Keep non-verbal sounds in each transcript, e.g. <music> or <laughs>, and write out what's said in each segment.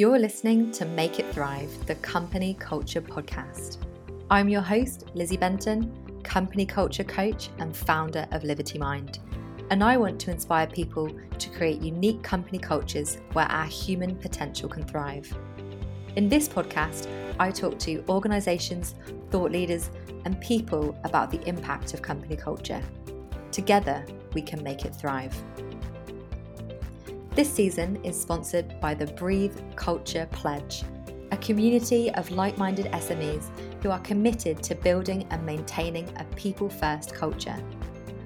You're listening to Make It Thrive, the company culture podcast. I'm your host, Lizzie Benton, company culture coach and founder of Liberty Mind. And I want to inspire people to create unique company cultures where our human potential can thrive. In this podcast, I talk to organizations, thought leaders, and people about the impact of company culture. Together, we can make it thrive. This season is sponsored by the Breathe Culture Pledge, a community of like minded SMEs who are committed to building and maintaining a people first culture.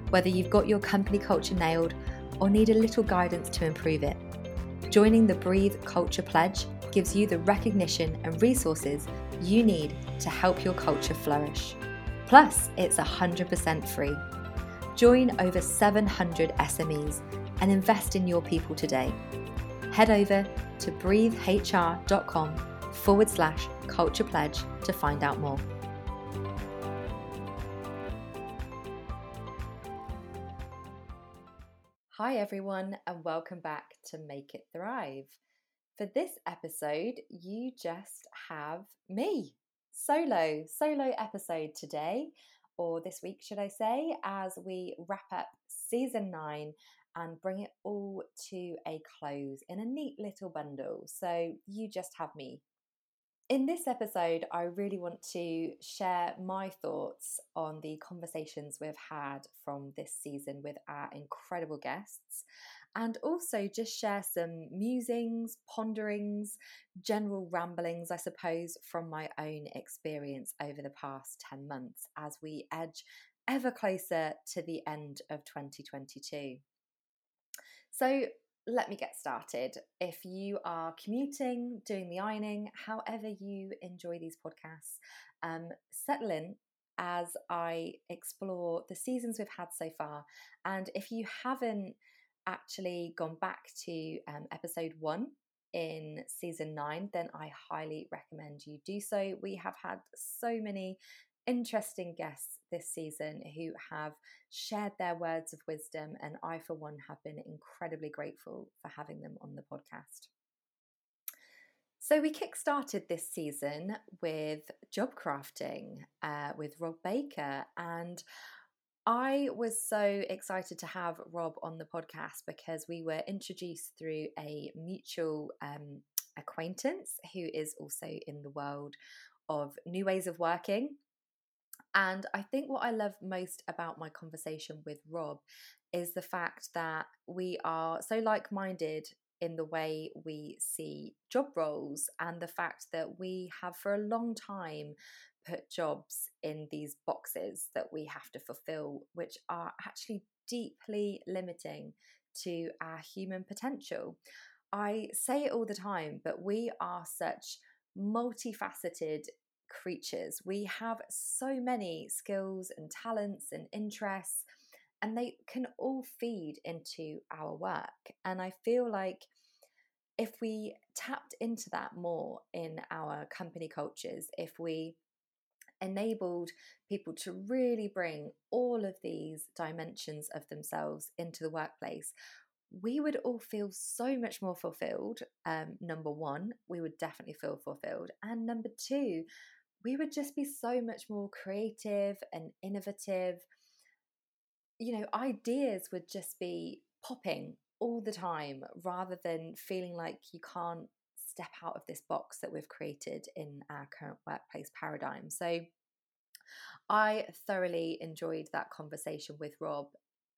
Whether you've got your company culture nailed or need a little guidance to improve it, joining the Breathe Culture Pledge gives you the recognition and resources you need to help your culture flourish. Plus, it's 100% free. Join over 700 SMEs and invest in your people today. Head over to breathehr.com forward slash culture pledge to find out more. Hi, everyone, and welcome back to Make It Thrive. For this episode, you just have me. Solo, solo episode today, or this week, should I say, as we wrap up season nine and bring it all to a close in a neat little bundle. So you just have me. In this episode, I really want to share my thoughts on the conversations we've had from this season with our incredible guests, and also just share some musings, ponderings, general ramblings, I suppose, from my own experience over the past 10 months as we edge ever closer to the end of 2022. So let me get started. If you are commuting, doing the ironing, however you enjoy these podcasts, um, settle in as I explore the seasons we've had so far. And if you haven't actually gone back to um, episode one in season nine, then I highly recommend you do so. We have had so many interesting guests this season who have shared their words of wisdom, and I, for one, have been incredibly grateful for having them on the podcast. So, we kick-started this season with job crafting uh, with Rob Baker, and I was so excited to have Rob on the podcast because we were introduced through a mutual um, acquaintance who is also in the world of new ways of working and I think what I love most about my conversation with Rob is the fact that we are so like minded in the way we see job roles and the fact that we have for a long time put jobs in these boxes that we have to fulfill, which are actually deeply limiting to our human potential. I say it all the time, but we are such multifaceted creatures. We have so many skills and talents and interests, and they can all feed into our work. And I feel like if we tapped into that more in our company cultures, if we enabled people to really bring all of these dimensions of themselves into the workplace, we would all feel so much more fulfilled. Um, number one, we would definitely feel fulfilled. And number two, we would just be so much more creative and innovative. You know, ideas would just be popping all the time rather than feeling like you can't step out of this box that we've created in our current workplace paradigm. So, I thoroughly enjoyed that conversation with Rob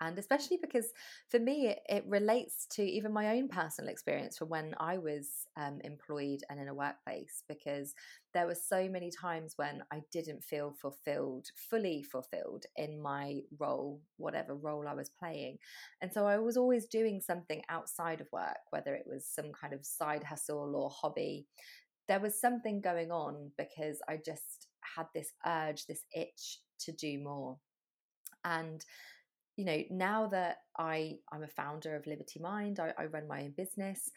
and especially because for me it, it, relates to even my own personal experience from when i was um, employed and in a workplace because there were so many times when i didn't feel fulfilled fully fulfilled in my role whatever role i was playing. And so i was always doing something outside of work whether it was some kind of side hustle or hobby. There was something going on because i just had this urge this itch to do more. And you know, now that I I'm a founder of Liberty Mind, I, I run my own business.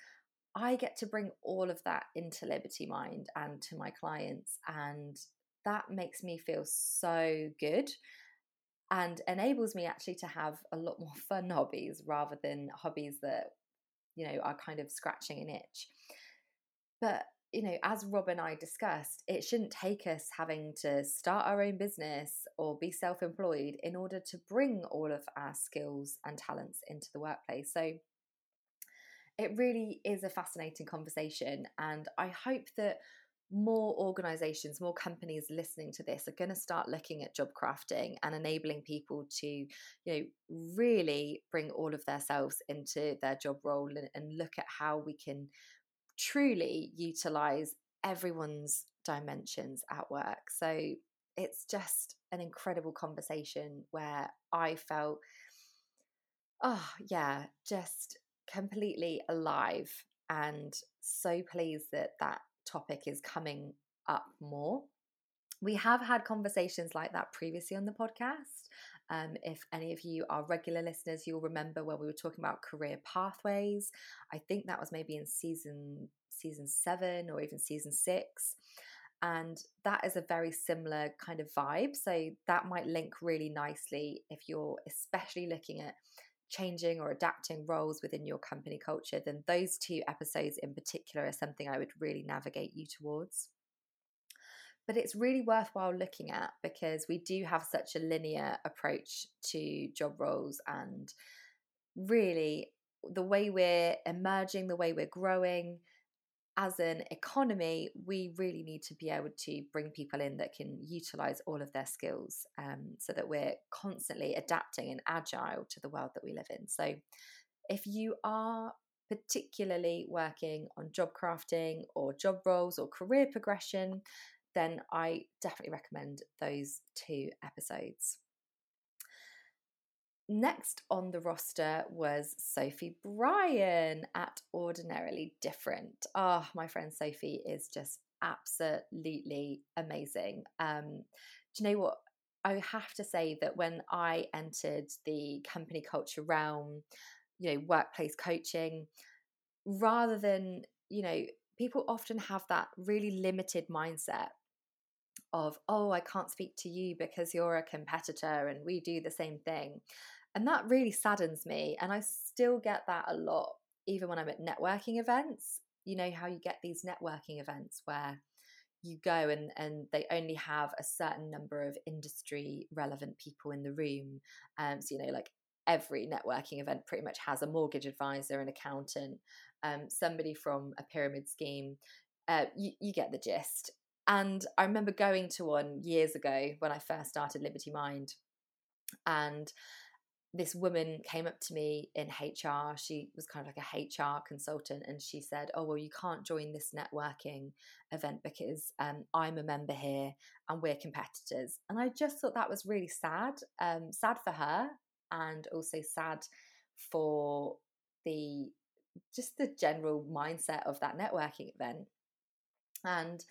I get to bring all of that into Liberty Mind and to my clients, and that makes me feel so good and enables me actually to have a lot more <laughs> fun hobbies rather than hobbies that you know are kind of scratching an itch but you know, as Rob and I discussed, it shouldn't take us having to start our own business or be self employed in order to bring all of our skills and talents into the workplace. So it really is a fascinating conversation. And I hope that more organizations, more companies listening to this are going to start looking at job crafting and enabling people to, you know, really bring all of themselves into their job role and, and look at how we can truly utilize everyone's dimensions at work. So it's just an incredible conversation where I felt, oh, yeah, just completely alive and so pleased that that topic is coming up more. We have had conversations like that previously on the podcast. Um, if any of you are regular listeners, you'll remember when we were talking about career pathways. I think that was maybe in season season seven or even season six. And that is a very similar kind of vibe. So that might link really nicely if you're especially looking at changing or adapting roles within your company culture, then those two episodes in particular are something I would really navigate you towards. But it's really worthwhile looking at because we do have such a linear approach to job roles and really the way we're emerging, the way we're growing, as an economy, we really need to be able to bring people in that can utilize all of their skills um, so that we're constantly adapting and agile to the world that we live in. So, if you are particularly working on job crafting or job roles or career progression, then I definitely recommend those two episodes. Next on the roster was Sophie Bryan at Ordinarily Different. Oh, my friend Sophie is just absolutely amazing. Um, do you know what? I have to say that when I entered the company culture realm, you know, workplace coaching, rather than, you know, people often have that really limited mindset of, oh, I can't speak to you because you're a competitor and we do the same thing. And that really saddens me. And I still get that a lot, even when I'm at networking events. You know how you get these networking events where you go and, and they only have a certain number of industry relevant people in the room. Um, so, you know, like every networking event pretty much has a mortgage advisor, an accountant, um, somebody from a pyramid scheme. Uh, you, you get the gist. And I remember going to one years ago when I first started Liberty Mind. And this woman came up to me in HR. She was kind of like a HR consultant, and she said, "Oh well, you can't join this networking event because um, I'm a member here and we're competitors." And I just thought that was really sad, um, sad for her, and also sad for the just the general mindset of that networking event. And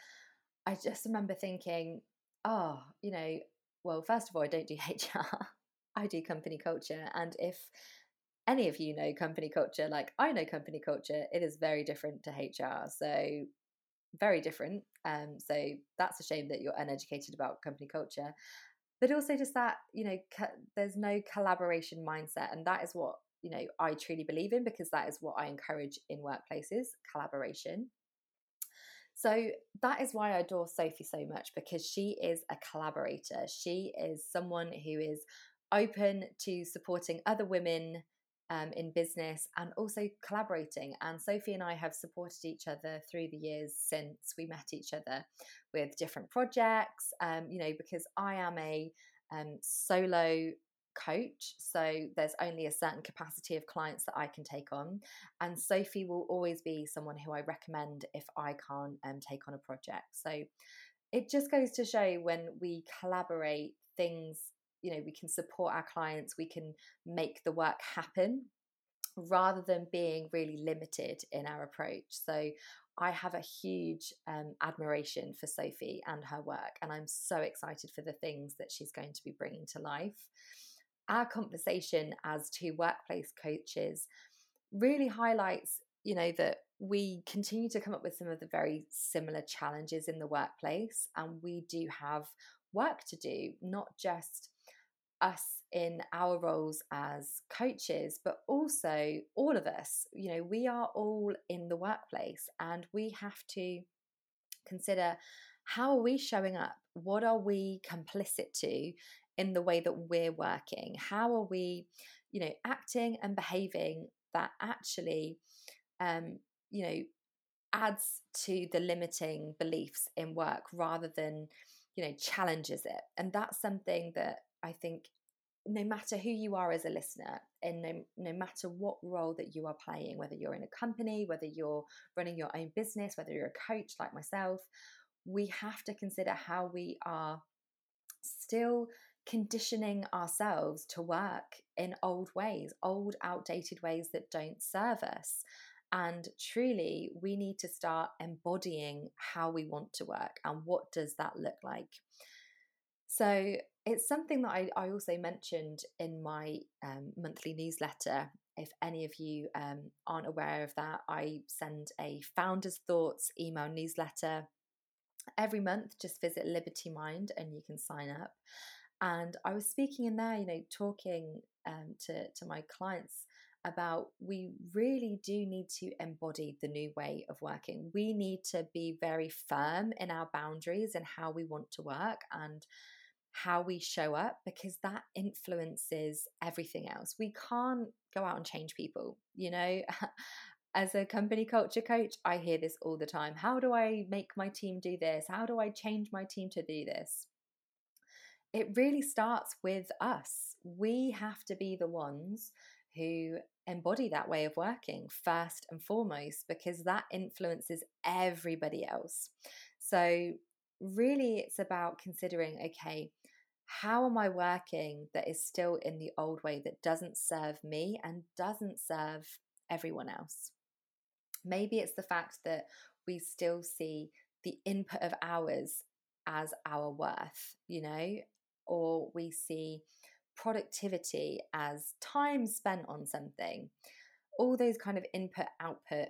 I just remember thinking, "Oh, you know, well, first of all, I don't do <laughs> HR." I do company culture. And if any of you know company culture, like I know company culture, it is very different to HR. So, very different. Um, so, that's a shame that you're uneducated about company culture. But also, just that, you know, co- there's no collaboration mindset. And that is what, you know, I truly believe in because that is what I encourage in workplaces collaboration. So that is why I adore Sophie so much because she is a collaborator. She is someone who is open to supporting other women um, in business and also collaborating. And Sophie and I have supported each other through the years since we met each other with different projects. Um, you know, because I am a um, solo coach, so there's only a certain capacity of clients that I can take on. And Sophie will always be someone who I recommend if I can't um, take on a project. So it just goes to show when we collaborate, things you know we can support our clients we can make the work happen rather than being really limited in our approach so i have a huge um, admiration for sophie and her work and i'm so excited for the things that she's going to be bringing to life our conversation as two workplace coaches really highlights you know that we continue to come up with some of the very similar challenges in the workplace and we do have work to do not just us in our roles as coaches, but also all of us. You know, we are all in the workplace and we have to consider how are we showing up? What are we complicit to in the way that we're working? How are we, you know, acting and behaving that actually, um, you know, adds to the limiting beliefs in work rather than, you know, challenges it? And that's something that I think no matter who you are as a listener and no, no matter what role that you are playing whether you're in a company whether you're running your own business whether you're a coach like myself we have to consider how we are still conditioning ourselves to work in old ways, old, outdated ways that don't serve us. And truly, we need to start embodying how we want to work and what does that look like. So, it's something that I, I also mentioned in my um, monthly newsletter. If any of you um, aren't aware of that, I send a Founders Thoughts email newsletter every month. Just visit Liberty Mind and you can sign up. And I was speaking in there, you know, talking um, to, to my clients about we really do need to embody the new way of working. We need to be very firm in our boundaries and how we want to work and how we show up because that influences everything else. We can't go out and change people, you know. <laughs> As a company culture coach, I hear this all the time. How do I make my team do this? How do I change my team to do this? It really starts with us. We have to be the ones who embody that way of working first and foremost because that influences everybody else. So, really, it's about considering okay, how am I working that is still in the old way that doesn't serve me and doesn't serve everyone else? Maybe it's the fact that we still see the input of hours as our worth, you know, or we see productivity as time spent on something. All those kind of input output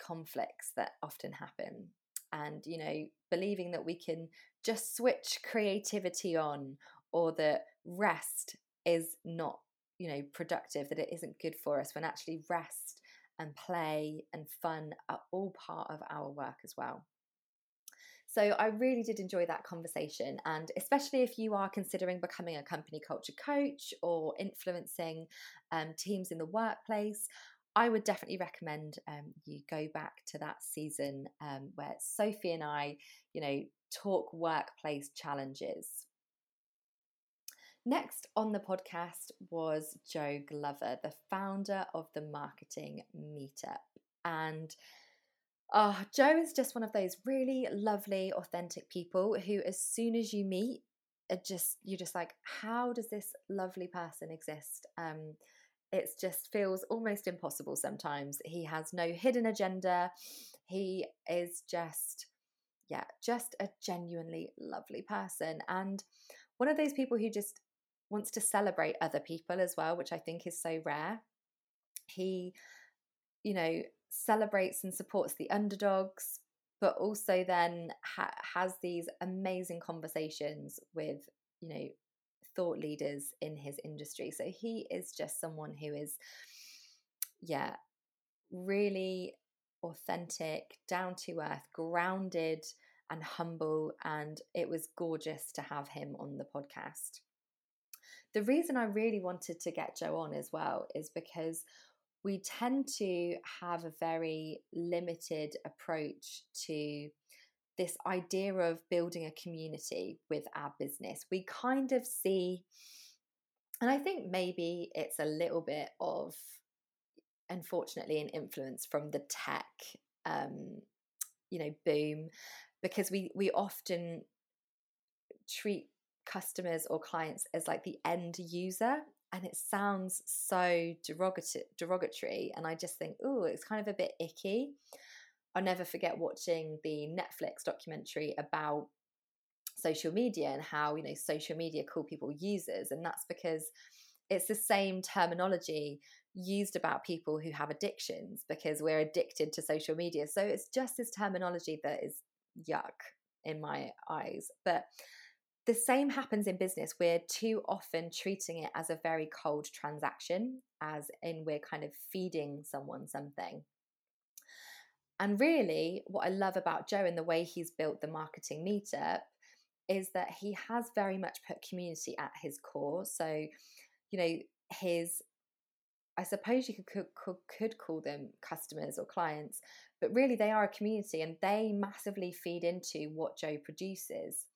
conflicts that often happen. And, you know, believing that we can just switch creativity on or that rest is not, you know, productive, that it isn't good for us when actually rest and play and fun are all part of our work as well. So I really did enjoy that conversation. And especially if you are considering becoming a company culture coach or influencing um, teams in the workplace, I would definitely recommend um, you go back to that season um, where Sophie and I, you know, talk workplace challenges. Next on the podcast was Joe Glover, the founder of the Marketing Meetup. And Oh, Joe is just one of those really lovely, authentic people who, as soon as you meet, it just you're just like, how does this lovely person exist? Um, it just feels almost impossible sometimes. He has no hidden agenda. He is just, yeah, just a genuinely lovely person, and one of those people who just wants to celebrate other people as well, which I think is so rare. He, you know, celebrates and supports the underdogs, but also then ha- has these amazing conversations with, you know, thought leaders in his industry. So he is just someone who is, yeah, really authentic, down to earth, grounded, and humble. And it was gorgeous to have him on the podcast. The reason I really wanted to get Joe on as well is because we tend to have a very limited approach to this idea of building a community with our business. We kind of see, and I think maybe it's a little bit of, unfortunately, an influence from the tech, um, you know, boom, because we we often treat customers or clients as like the end user and it sounds so derogatory and i just think oh it's kind of a bit icky. I'll never forget watching the netflix documentary about social media and how you know social media call people users and that's because it's the same terminology used about people who have addictions because we're addicted to social media. So it's just this terminology that is yuck in my eyes. But the same happens in business. We're too often treating it as a very cold transaction, as in we're kind of feeding someone something. And really, what I love about Joe and the way he's built the marketing meetup is that he has very much put community at his core. So, you know, his I suppose you could, could, could call them customers or clients, but really they are a community and they massively feed into what Joe produces.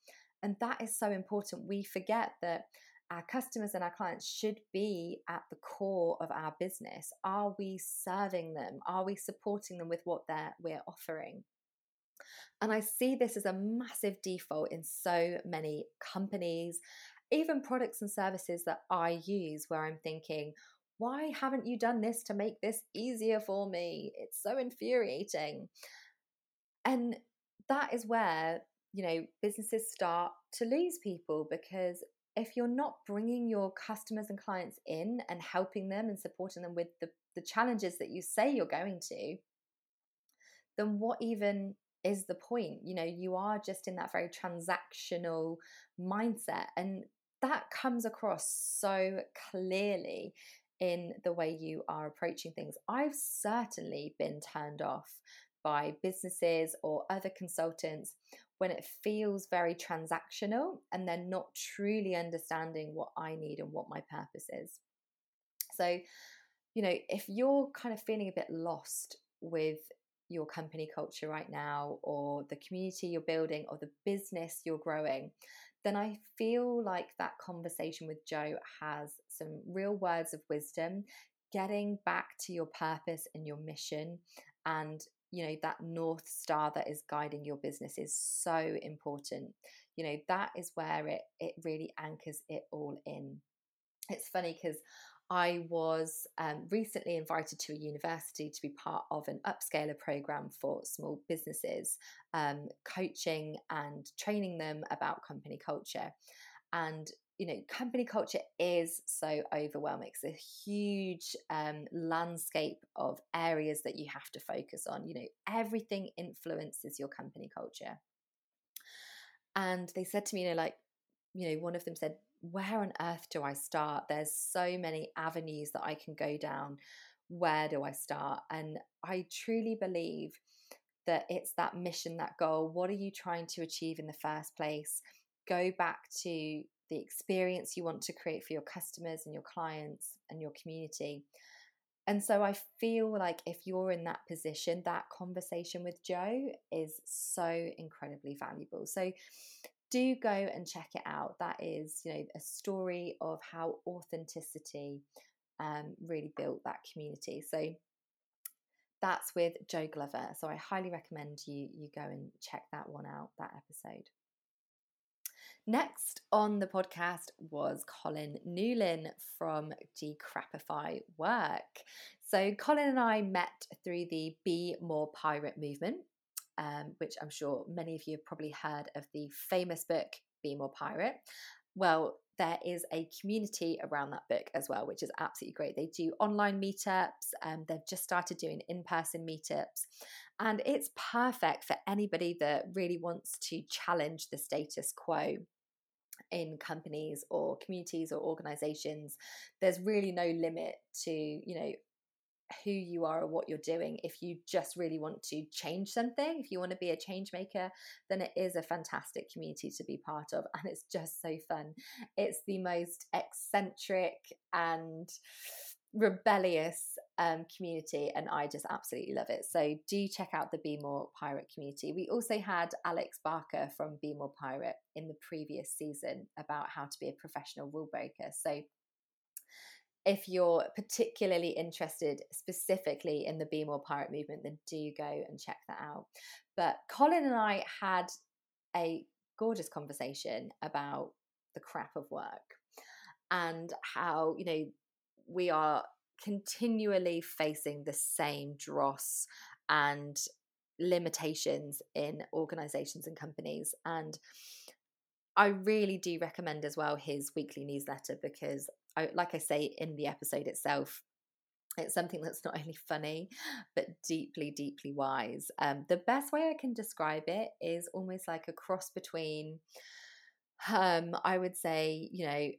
And that is so important. We forget that our customers and our clients should be at the core of our business. Are we serving them? Are we supporting them with what we're offering? And I see this as a massive default in so many companies, even products and services that I use, where I'm thinking, why haven't you done this to make this easier for me? It's so infuriating. And that is where, you know, businesses start to lose people because if you're not bringing your customers and clients in and helping them and supporting them with the, the challenges that you say you're going to, then what even is the point? You know, you are just in that very transactional mindset. And that comes across so clearly in the way you are approaching things. I've certainly been turned off by businesses or other consultants when it feels very transactional and they're not truly understanding what I need and what my purpose is. So, you know, if you're kind of feeling a bit lost with your company culture right now, or the community you're building, or the business you're growing, then I feel like that conversation with Joe has some real words of wisdom, getting back to your purpose and your mission and you know that north star that is guiding your business is so important you know that is where it it really anchors it all in it's funny because I was um, recently invited to a university to be part of an upscaler program for small businesses, um, coaching and training them about company culture. And you know, company culture is so overwhelming. It's a huge um, landscape of areas that you have to focus on. You know, everything influences your company culture. And they said to me, you know, like, you know, one of them said, where on earth do I start? There's so many avenues that I can go down. Where do I start? And I truly believe that it's that mission, that goal. What are you trying to achieve in the first place? Go back to the experience you want to create for your customers and your clients and your community. And so I feel like if you're in that position, that conversation with Joe is so incredibly valuable. So do go and check it out. That is, you know, a story of how authenticity um, really built that community. So that's with Joe Glover. So I highly recommend you you go and check that one out, that episode. Next on the podcast was Colin Newlyn from Decrapify Work. So, Colin and I met through the Be More Pirate movement, um, which I'm sure many of you have probably heard of the famous book Be More Pirate. Well, there is a community around that book as well, which is absolutely great. They do online meetups, and um, they've just started doing in person meetups. And it's perfect for anybody that really wants to challenge the status quo in companies or communities or organizations there's really no limit to you know who you are or what you're doing. If you just really want to change something if you want to be a change maker then it is a fantastic community to be part of and it's just so fun. It's the most eccentric and rebellious um, community and I just absolutely love it. So do check out the Be More Pirate community. We also had Alex Barker from Be More Pirate in the previous season about how to be a professional rule breaker. So if you're particularly interested specifically in the Be More Pirate movement, then do go and check that out. But Colin and I had a gorgeous conversation about the crap of work and how, you know, we are continually facing the same dross and limitations in organizations and companies. And I really do recommend as well his weekly newsletter because, I, like I say in the episode itself, it's something that's not only funny but deeply, deeply wise. Um, the best way I can describe it is almost like a cross between um, I would say, you know,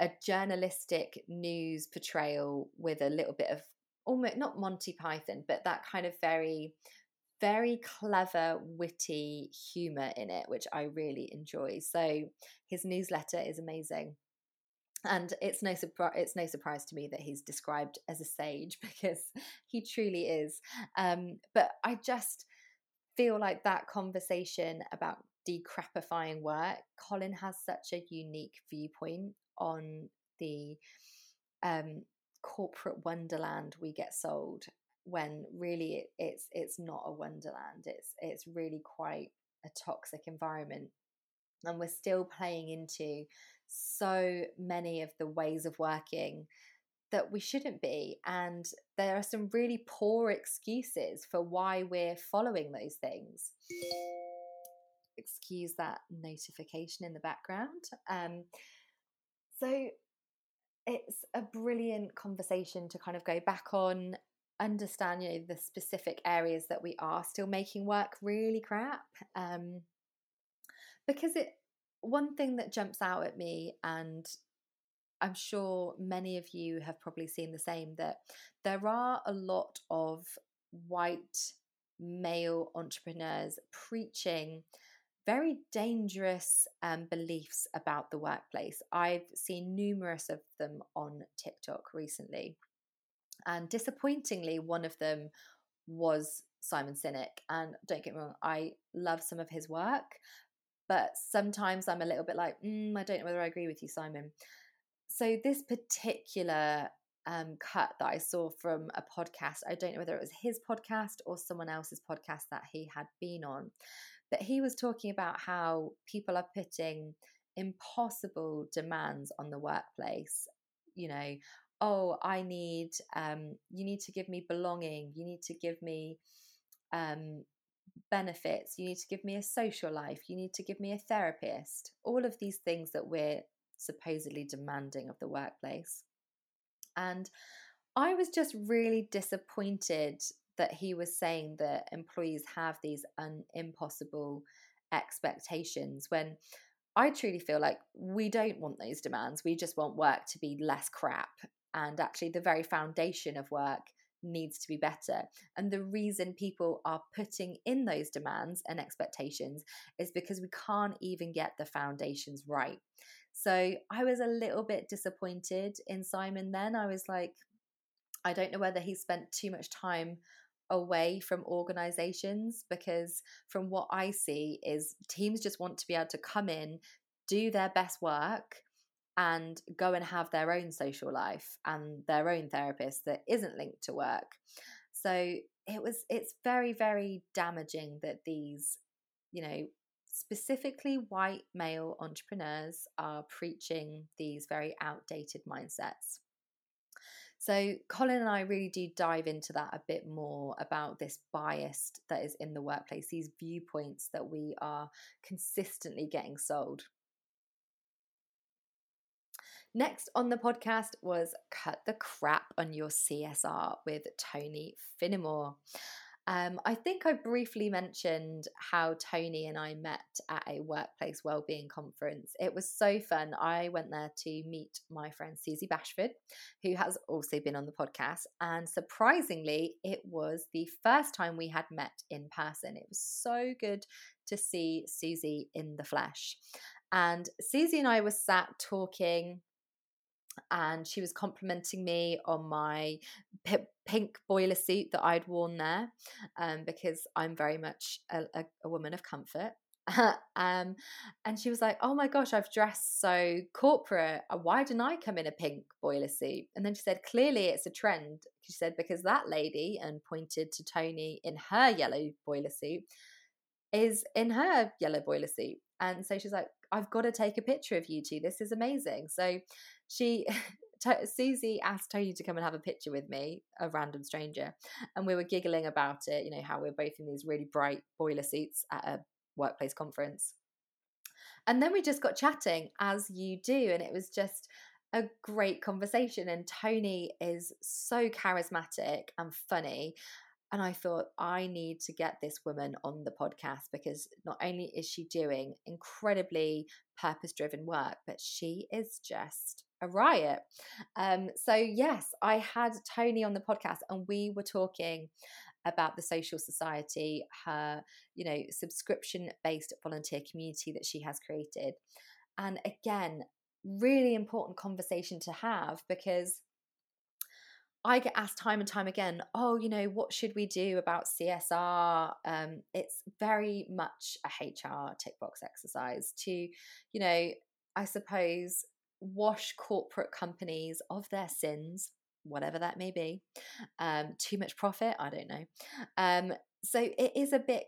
a journalistic news portrayal with a little bit of almost not Monty Python, but that kind of very, very clever, witty humor in it, which I really enjoy. So his newsletter is amazing. And it's no surprise. It's no surprise to me that he's described as a sage <laughs> because he truly is. Um, but I just feel like that conversation about decrapifying work, Colin has such a unique viewpoint on the um, corporate wonderland we get sold when really it, it's it's not a wonderland it's it's really quite a toxic environment. And we're still playing into so many of the ways of working that we shouldn't be and there are some really poor excuses for why we're following those things. Excuse that notification in the background um, so it's a brilliant conversation to kind of go back on, understand, you know, the specific areas that we are still making work really crap. Um, because it, one thing that jumps out at me, and I'm sure many of you have probably seen the same, that there are a lot of white male entrepreneurs preaching very dangerous um, beliefs about the workplace. I've seen numerous of them on TikTok recently. And disappointingly, one of them was Simon Sinek. And don't get me wrong, I love some of his work, but sometimes I'm a little bit like, mm, I don't know whether I agree with you, Simon. So, this particular um, cut that I saw from a podcast, I don't know whether it was his podcast or someone else's podcast that he had been on, but he was talking about how people are putting impossible demands on the workplace. You know, oh, I need, um, you need to give me belonging, you need to give me um, benefits, you need to give me a social life, you need to give me a therapist. All of these things that we're supposedly demanding of the workplace. And I was just really disappointed that he was saying that employees have these un- impossible expectations when I truly feel like we don't want those demands. We just want work to be less crap. And actually, the very foundation of work needs to be better. And the reason people are putting in those demands and expectations is because we can't even get the foundations right. So I was a little bit disappointed in Simon then. I was like, I don't know whether he spent too much time away from organizations because from what I see is teams just want to be able to come in, do their best work and go and have their own social life and their own therapist that isn't linked to work. So it was it's very very damaging that these you know specifically white male entrepreneurs are preaching these very outdated mindsets. So, Colin and I really do dive into that a bit more about this bias that is in the workplace, these viewpoints that we are consistently getting sold. Next on the podcast was Cut the Crap on Your CSR with Tony Finnemore. Um, I think I briefly mentioned how Tony and I met at a workplace wellbeing conference. It was so fun. I went there to meet my friend Susie Bashford, who has also been on the podcast. And surprisingly, it was the first time we had met in person. It was so good to see Susie in the flesh. And Susie and I were sat talking and she was complimenting me on my p- pink boiler suit that I'd worn there um, because I'm very much a, a, a woman of comfort. <laughs> um, and she was like, "Oh my gosh, I've dressed so corporate. Uh, why didn't I come in a pink boiler suit?" And then she said, "Clearly, it's a trend." She said because that lady, and pointed to Tony in her yellow boiler suit, is in her yellow boiler suit. And so she's like, "I've got to take a picture of you two. This is amazing." So she <laughs> Susie asked Tony to come and have a picture with me, a random stranger, and we were giggling about it. You know how we're both in these really bright boiler suits at a workplace conference, and then we just got chatting as you do, and it was just a great conversation. And Tony is so charismatic and funny. And I thought, I need to get this woman on the podcast because not only is she doing incredibly purpose driven work, but she is just a riot. Um, so, yes, I had Tony on the podcast and we were talking about the social society her you know subscription based volunteer community that she has created and again really important conversation to have because I get asked time and time again, oh, you know, what should we do about CSR? Um, it's very much a HR tick box exercise to, you know, I suppose, wash corporate companies of their sins, whatever that may be. Um, too much profit, I don't know. Um, so it is a bit,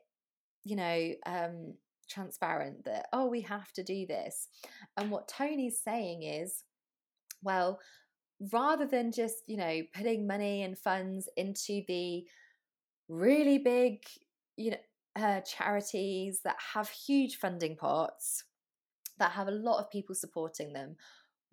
you know, um, transparent that, oh, we have to do this. And what Tony's saying is, well, rather than just, you know, putting money and funds into the really big, you know, uh, charities that have huge funding pots, that have a lot of people supporting them,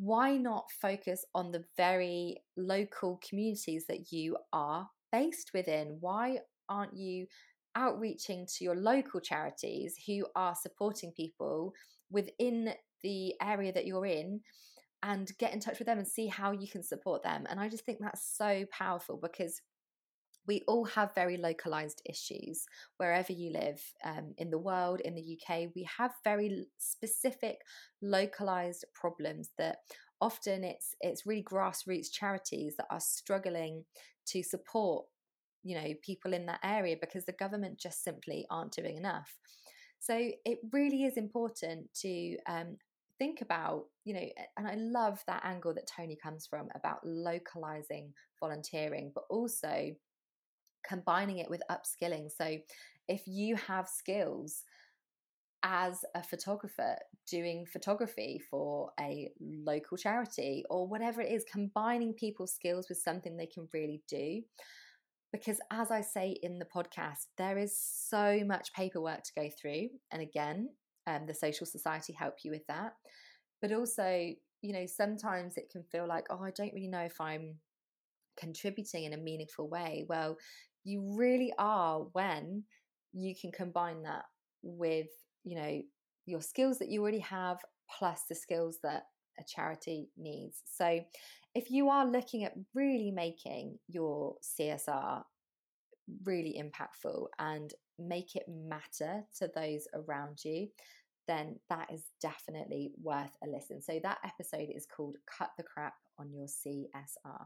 why not focus on the very local communities that you are based within? Why aren't you outreaching to your local charities who are supporting people within the area that you're in and get in touch with them and see how you can support them. And I just think that's so powerful because we all have very localized issues. Wherever you live um, in the world in the uk we have very specific localized problems that often it's it's really grassroots charities that are struggling to support you know people in that area because the government just simply aren't doing enough. So it really is important to um, think about you know and i love that angle that tony comes from about localizing volunteering but also combining it with upskilling so if you have skills as a photographer doing photography for a local charity or whatever it is combining people's skills with something they can really do because as I say in the podcast, there is so much paperwork to go through. And again, um, the social society help you with that. But also, you know, sometimes it can feel like, oh, I don't really know if I'm contributing in a meaningful way. Well, you really are when you can combine that with, you know, your skills that you already have plus the skills that a charity needs. So, if you are looking at really making your CSR really impactful and make it matter to those around you, then that is definitely worth a listen. So, that episode is called Cut the Crap on Your CSR.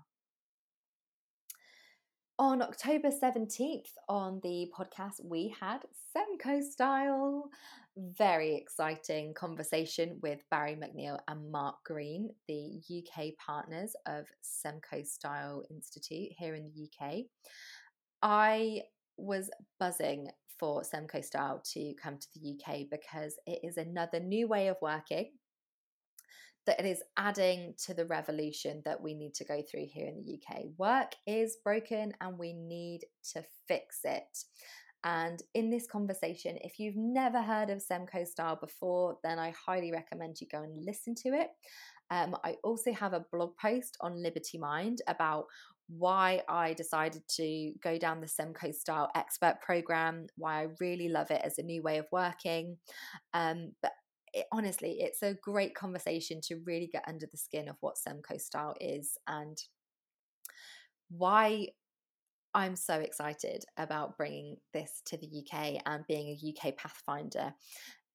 On October 17th on the podcast, we had Semco Style. Very exciting conversation with Barry McNeil and Mark Green, the UK partners of Semco Style Institute here in the UK. I was buzzing for Semco Style to come to the UK because it is another new way of working that it is adding to the revolution that we need to go through here in the UK. Work is broken and we need to fix it. And in this conversation, if you've never heard of Semco Style before, then I highly recommend you go and listen to it. Um, I also have a blog post on Liberty Mind about why I decided to go down the Semco Style Expert Program, why I really love it as a new way of working. Um, but it, honestly, it's a great conversation to really get under the skin of what Semco style is and why I'm so excited about bringing this to the UK and being a UK Pathfinder.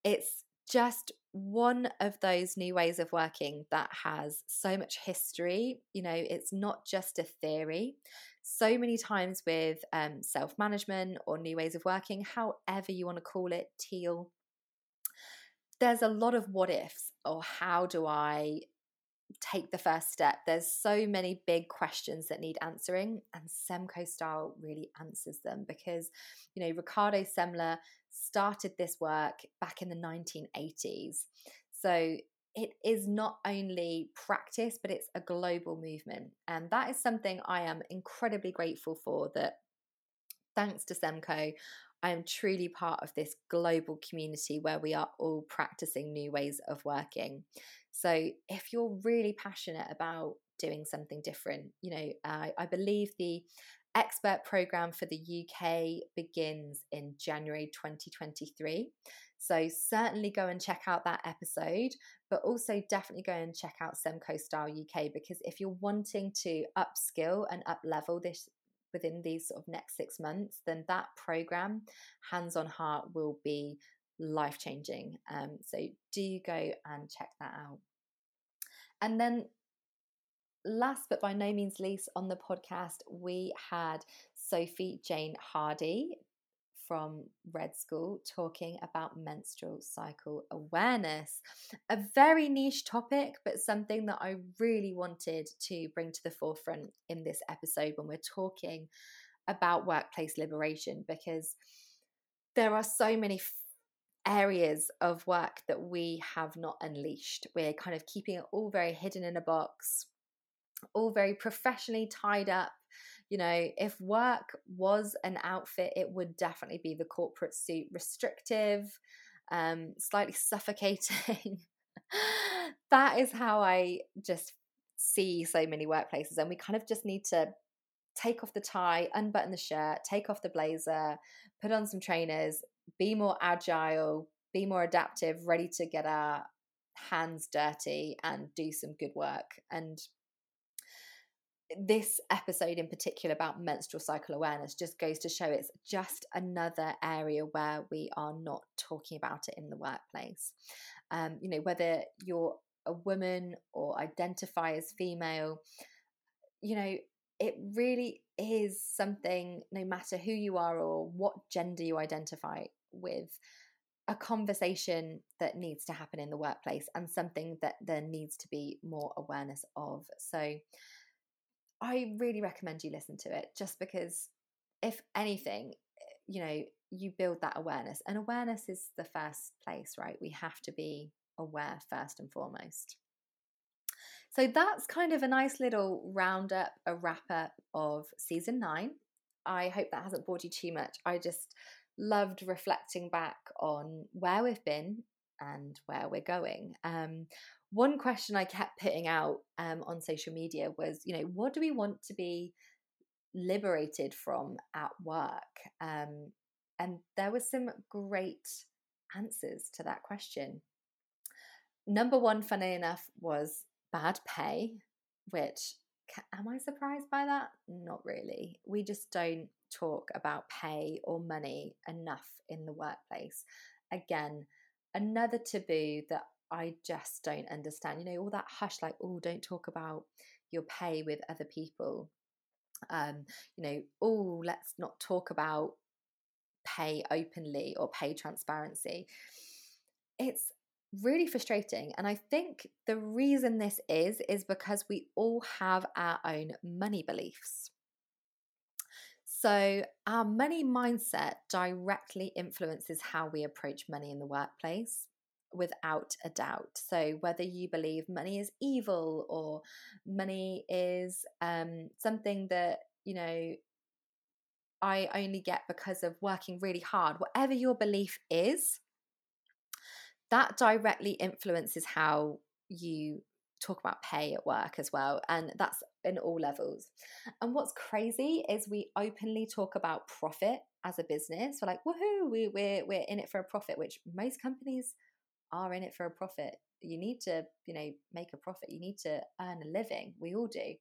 It's just one of those new ways of working that has so much history. You know, it's not just a theory. So many times with um, self management or new ways of working, however you want to call it, teal, there's a lot of what ifs or how do I take the first step? There's so many big questions that need answering, and Semco style really answers them because, you know, Ricardo Semler started this work back in the 1980s. So it is not only practice, but it's a global movement. And that is something I am incredibly grateful for that thanks to Semco, I am truly part of this global community where we are all practicing new ways of working. So, if you're really passionate about doing something different, you know, I, believe the expert program for the UK begins in January 2023. So certainly go and check out that episode, but also definitely go and check out Semco Style UK because if you're wanting to upskill and up level this within these sort of next six months, then that program, Hands on Heart, will be life changing. Um, so do go and check that out. And then last but by no means least on the podcast, we had Sophie Jane Hardy from Red School talking about menstrual cycle awareness. A very niche topic, but something that I really wanted to bring to the forefront in this episode when we're talking about workplace liberation because there are so many areas of work that we have not unleashed. We're kind of keeping it all very hidden in a box, all very professionally tied up you know, if work was an outfit, it would definitely be the corporate suit, restrictive, um, slightly suffocating. <laughs> that is how I just see so many workplaces. And we kind of just need to take off the tie, unbutton the shirt, take off the blazer, put on some trainers, be more agile, be more adaptive, ready to get our hands dirty and do some good work. And this episode in particular about menstrual cycle awareness just goes to show it's just another area where we are not talking about it in the workplace. Um, you know, whether you're a woman or identify as female, you know, it really is something, no matter who you are or what gender you identify with, a conversation that needs to happen in the workplace and something that there needs to be more awareness of. So, I really recommend you listen to it just because, if anything, you know, you build that awareness. And awareness is the first place, right? We have to be aware first and foremost. So that's kind of a nice little roundup, a wrap up of season nine. I hope that hasn't bored you too much. I just loved reflecting back on where we've been and where we're going. Um, one question I kept putting out um, on social media was, you know, what do we want to be liberated from at work? Um, and there were some great answers to that question. Number one, funny enough, was bad pay, which am I surprised by that? Not really. We just don't talk about pay or money enough in the workplace. Again, another taboo that I just don't understand. You know, all that hush, like, oh, don't talk about your pay with other people. Um, you know, oh, let's not talk about pay openly or pay transparency. It's really frustrating. And I think the reason this is, is because we all have our own money beliefs. So, our money mindset directly influences how we approach money in the workplace without a doubt. So, whether you believe money is evil or money is um, something that, you know, I only get because of working really hard, whatever your belief is, that directly influences how you talk about pay at work as well. And that's in all levels. And what's crazy is we openly talk about profit as a business. We're like, woohoo, we, we're, we're in it for a profit, which most companies are in it for a profit. You need to, you know, make a profit. You need to earn a living. We all do.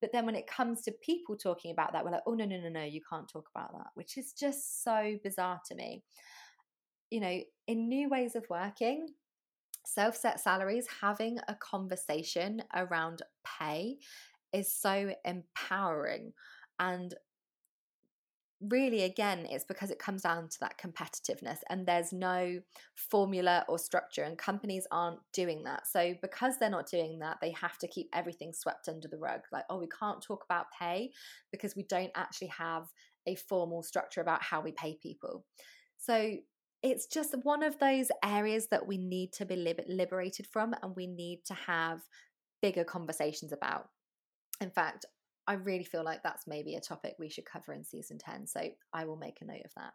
But then when it comes to people talking about that, we're like, oh, no, no, no, no, you can't talk about that, which is just so bizarre to me. You know, in new ways of working, self set salaries, having a conversation around pay is so empowering. And really again it's because it comes down to that competitiveness and there's no formula or structure and companies aren't doing that. So because they're not doing that they have to keep everything swept under the rug. Like oh we can't talk about pay because we don't actually have a formal structure about how we pay people. So it's just one of those areas that we need to be liberated from and we need to have bigger conversations about. In fact I really feel like that's maybe a topic we should cover in season 10. So I will make a note of that.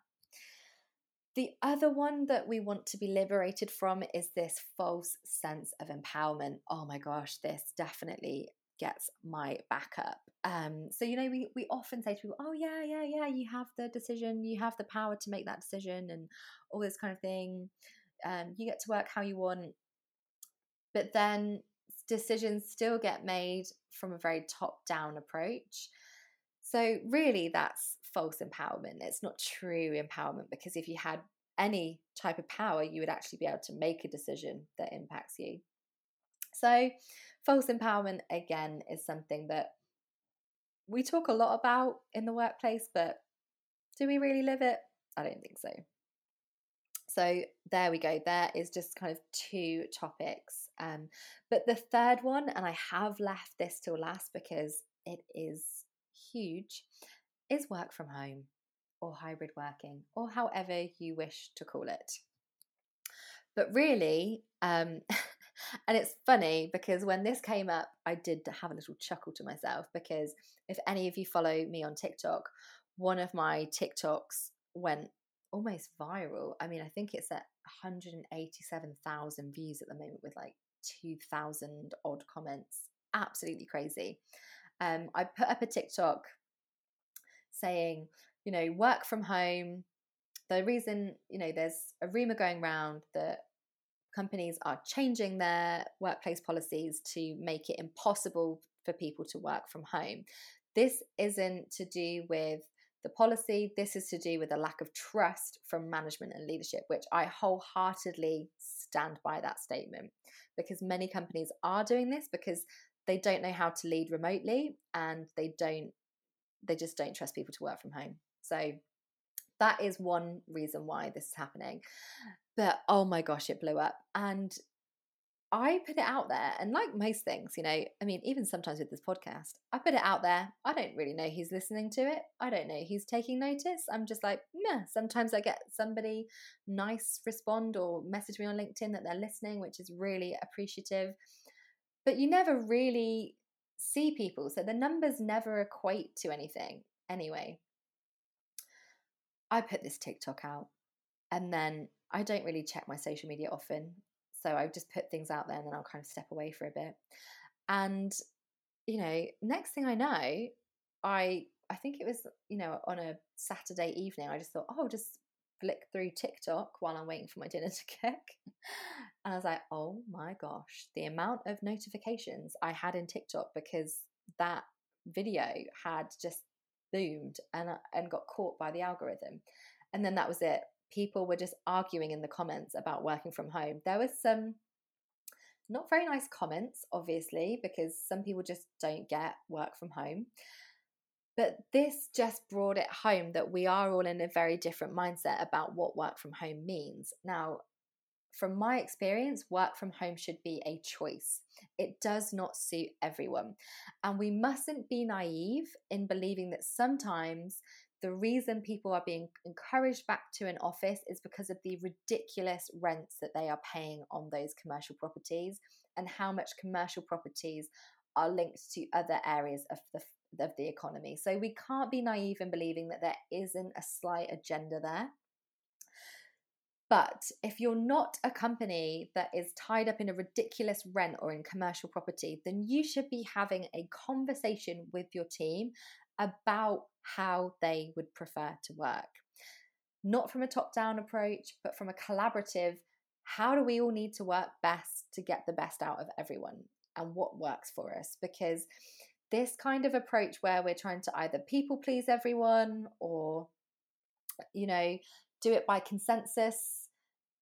The other one that we want to be liberated from is this false sense of empowerment. Oh my gosh, this definitely gets my backup. Um, so, you know, we, we often say to people, oh, yeah, yeah, yeah, you have the decision, you have the power to make that decision, and all this kind of thing. Um, you get to work how you want. But then decisions still get made from a very top down approach. So, really, that's false empowerment. It's not true empowerment because if you had any type of power, you would actually be able to make a decision that impacts you. So, false empowerment again is something that we talk a lot about in the workplace, but do we really live it? I don't think so. So there we go. There is just kind of two topics. Um, but the third one, and I have left this till last because it is huge, is work from home or hybrid working or however you wish to call it. But really, um, <laughs> and it's funny because when this came up, I did have a little chuckle to myself because if any of you follow me on TikTok, one of my TikToks went almost viral. I mean, I think it's at 187,000 views at the moment with like 2,000 odd comments. Absolutely crazy. Um, I put up a TikTok saying, you know, work from home. The reason, you know, there's a rumor going around that companies are changing their workplace policies to make it impossible for people to work from home. This isn't to do with the policy. This is to do with a lack of trust from management and leadership, which I wholeheartedly stand by that statement because many companies are doing this because they don't know how to lead remotely and they don't they just don't trust people to work from home. So that is one reason why this is happening. But oh my gosh, it blew up. And I put it out there, and like most things, you know, I mean, even sometimes with this podcast, I put it out there. I don't really know who's listening to it. I don't know who's taking notice. I'm just like, yeah. Sometimes I get somebody nice respond or message me on LinkedIn that they're listening, which is really appreciative. But you never really see people, so the numbers never equate to anything. Anyway, I put this TikTok out, and then I don't really check my social media often. So I just put things out there and then I'll kind of step away for a bit. And, you know, next thing I know, I I think it was, you know, on a Saturday evening, I just thought, oh, I'll just flick through TikTok while I'm waiting for my dinner to <laughs> cook. And I was like, oh my gosh, the amount of notifications I had in TikTok because that video had just boomed and uh, and got caught by the algorithm. And then that was it people were just arguing in the comments about working from home. There was some not very nice comments, obviously, because some people just don't get work from home. But this just brought it home that we are all in a very different mindset about what work from home means. Now, from my experience, work from home should be a choice. It does not suit everyone. And we mustn't be naive in believing that sometimes the reason people are being encouraged back to an office is because of the ridiculous rents that they are paying on those commercial properties and how much commercial properties are linked to other areas of the of the economy. So we can't be naive in believing that there isn't a slight agenda there. But if you're not a company that is tied up in a ridiculous rent or in commercial property, then you should be having a conversation with your team about how they would prefer to work. Not from a top down approach, but from a collaborative how do we all need to work best to get the best out of everyone and what works for us? Because this kind of approach where we're trying to either people please everyone or, you know, do it by consensus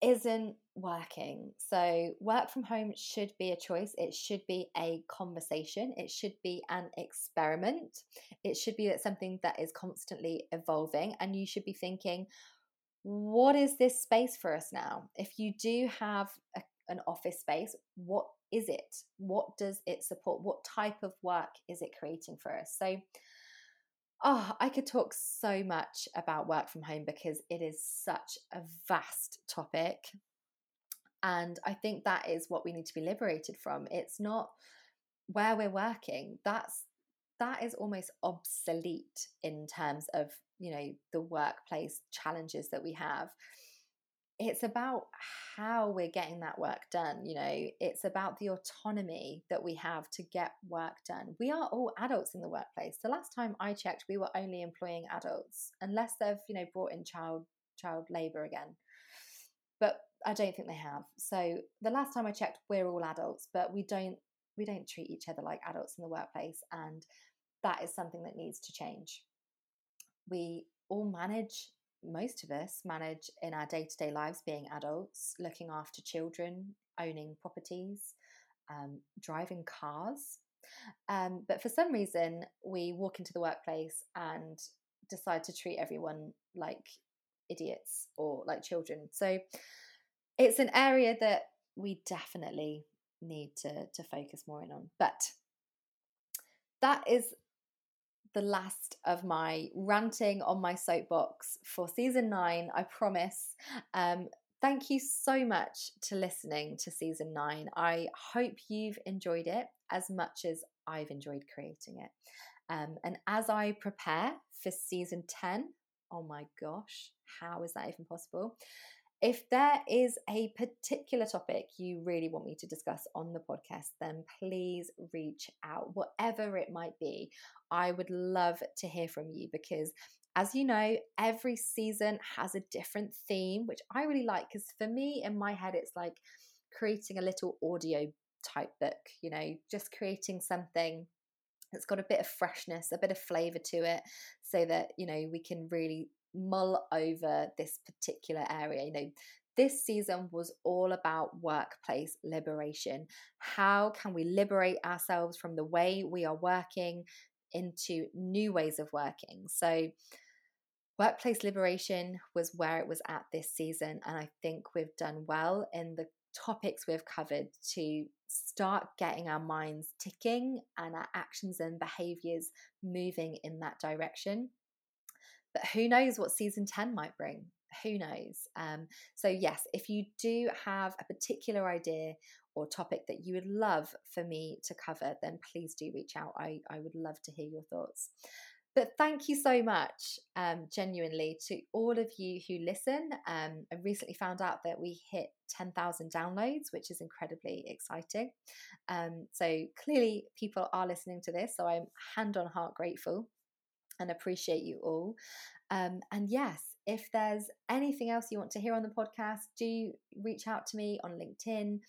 isn't working. So, work from home should be a choice. It should be a conversation. It should be an experiment. It should be something that is constantly evolving. And you should be thinking, what is this space for us now? If you do have a, an office space, what is it? What does it support? What type of work is it creating for us? So, Oh, I could talk so much about work from home because it is such a vast topic. And I think that is what we need to be liberated from. It's not where we're working. That's that is almost obsolete in terms of, you know, the workplace challenges that we have. It's about how we're getting that work done. You know, it's about the autonomy that we have to get work done. We are all adults in the workplace. The last time I checked, we were only employing adults, unless they've, you know, brought in child child labour again. But I don't think they have. So the last time I checked, we're all adults, but we don't we don't treat each other like adults in the workplace, and that is something that needs to change. We all manage most of us manage in our day to day lives being adults, looking after children, owning properties, um, driving cars. Um, but for some reason, we walk into the workplace and decide to treat everyone like idiots or like children. So it's an area that we definitely need to, to focus more in on. But that is the last of my ranting on my soapbox for season nine, I promise. Um, thank you so much to listening to season nine. I hope you've enjoyed it as much as I've enjoyed creating it. Um, and as I prepare for season 10, oh my gosh, how is that even possible? If there is a particular topic you really want me to discuss on the podcast, then please reach out, whatever it might be. I would love to hear from you because as you know, every season has a different theme, which I really like because for me, in my head, it's like creating a little audio type book, you know, just creating something that's got a bit of freshness, a bit of flavor to it, so that, you know, we can really mull over this particular area. You know, this season was all about workplace liberation. How can we liberate ourselves from the way we are working into new ways of working? So, workplace liberation was where it was at this season, and I think we've done well in the topics we've covered to start getting our minds ticking and our actions and behaviors moving in that direction. But who knows what season 10 might bring? Who knows? Um, so, yes, if you do have a particular idea or topic that you would love for me to cover, then please do reach out. I, I would love to hear your thoughts. But thank you so much, um, genuinely, to all of you who listen. Um, I recently found out that we hit 10,000 downloads, which is incredibly exciting. Um, so clearly, people are listening to this. So I'm hand on heart grateful and appreciate you all. Um, and yes, if there's anything else you want to hear on the podcast, do reach out to me on LinkedIn,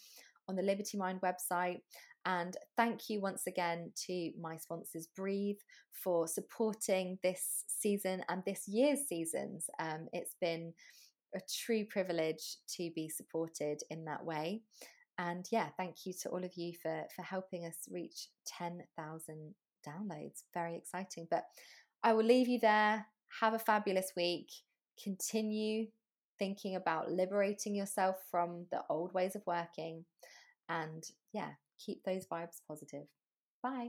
on the Liberty Mind website. And thank you once again to my sponsors, Breathe, for supporting this season and this year's seasons. Um, it's been a true privilege to be supported in that way. And yeah, thank you to all of you for for helping us reach 10,000 downloads. Very exciting. But I will leave you there. Have a fabulous week. Continue thinking about liberating yourself from the old ways of working. And yeah, keep those vibes positive. Bye.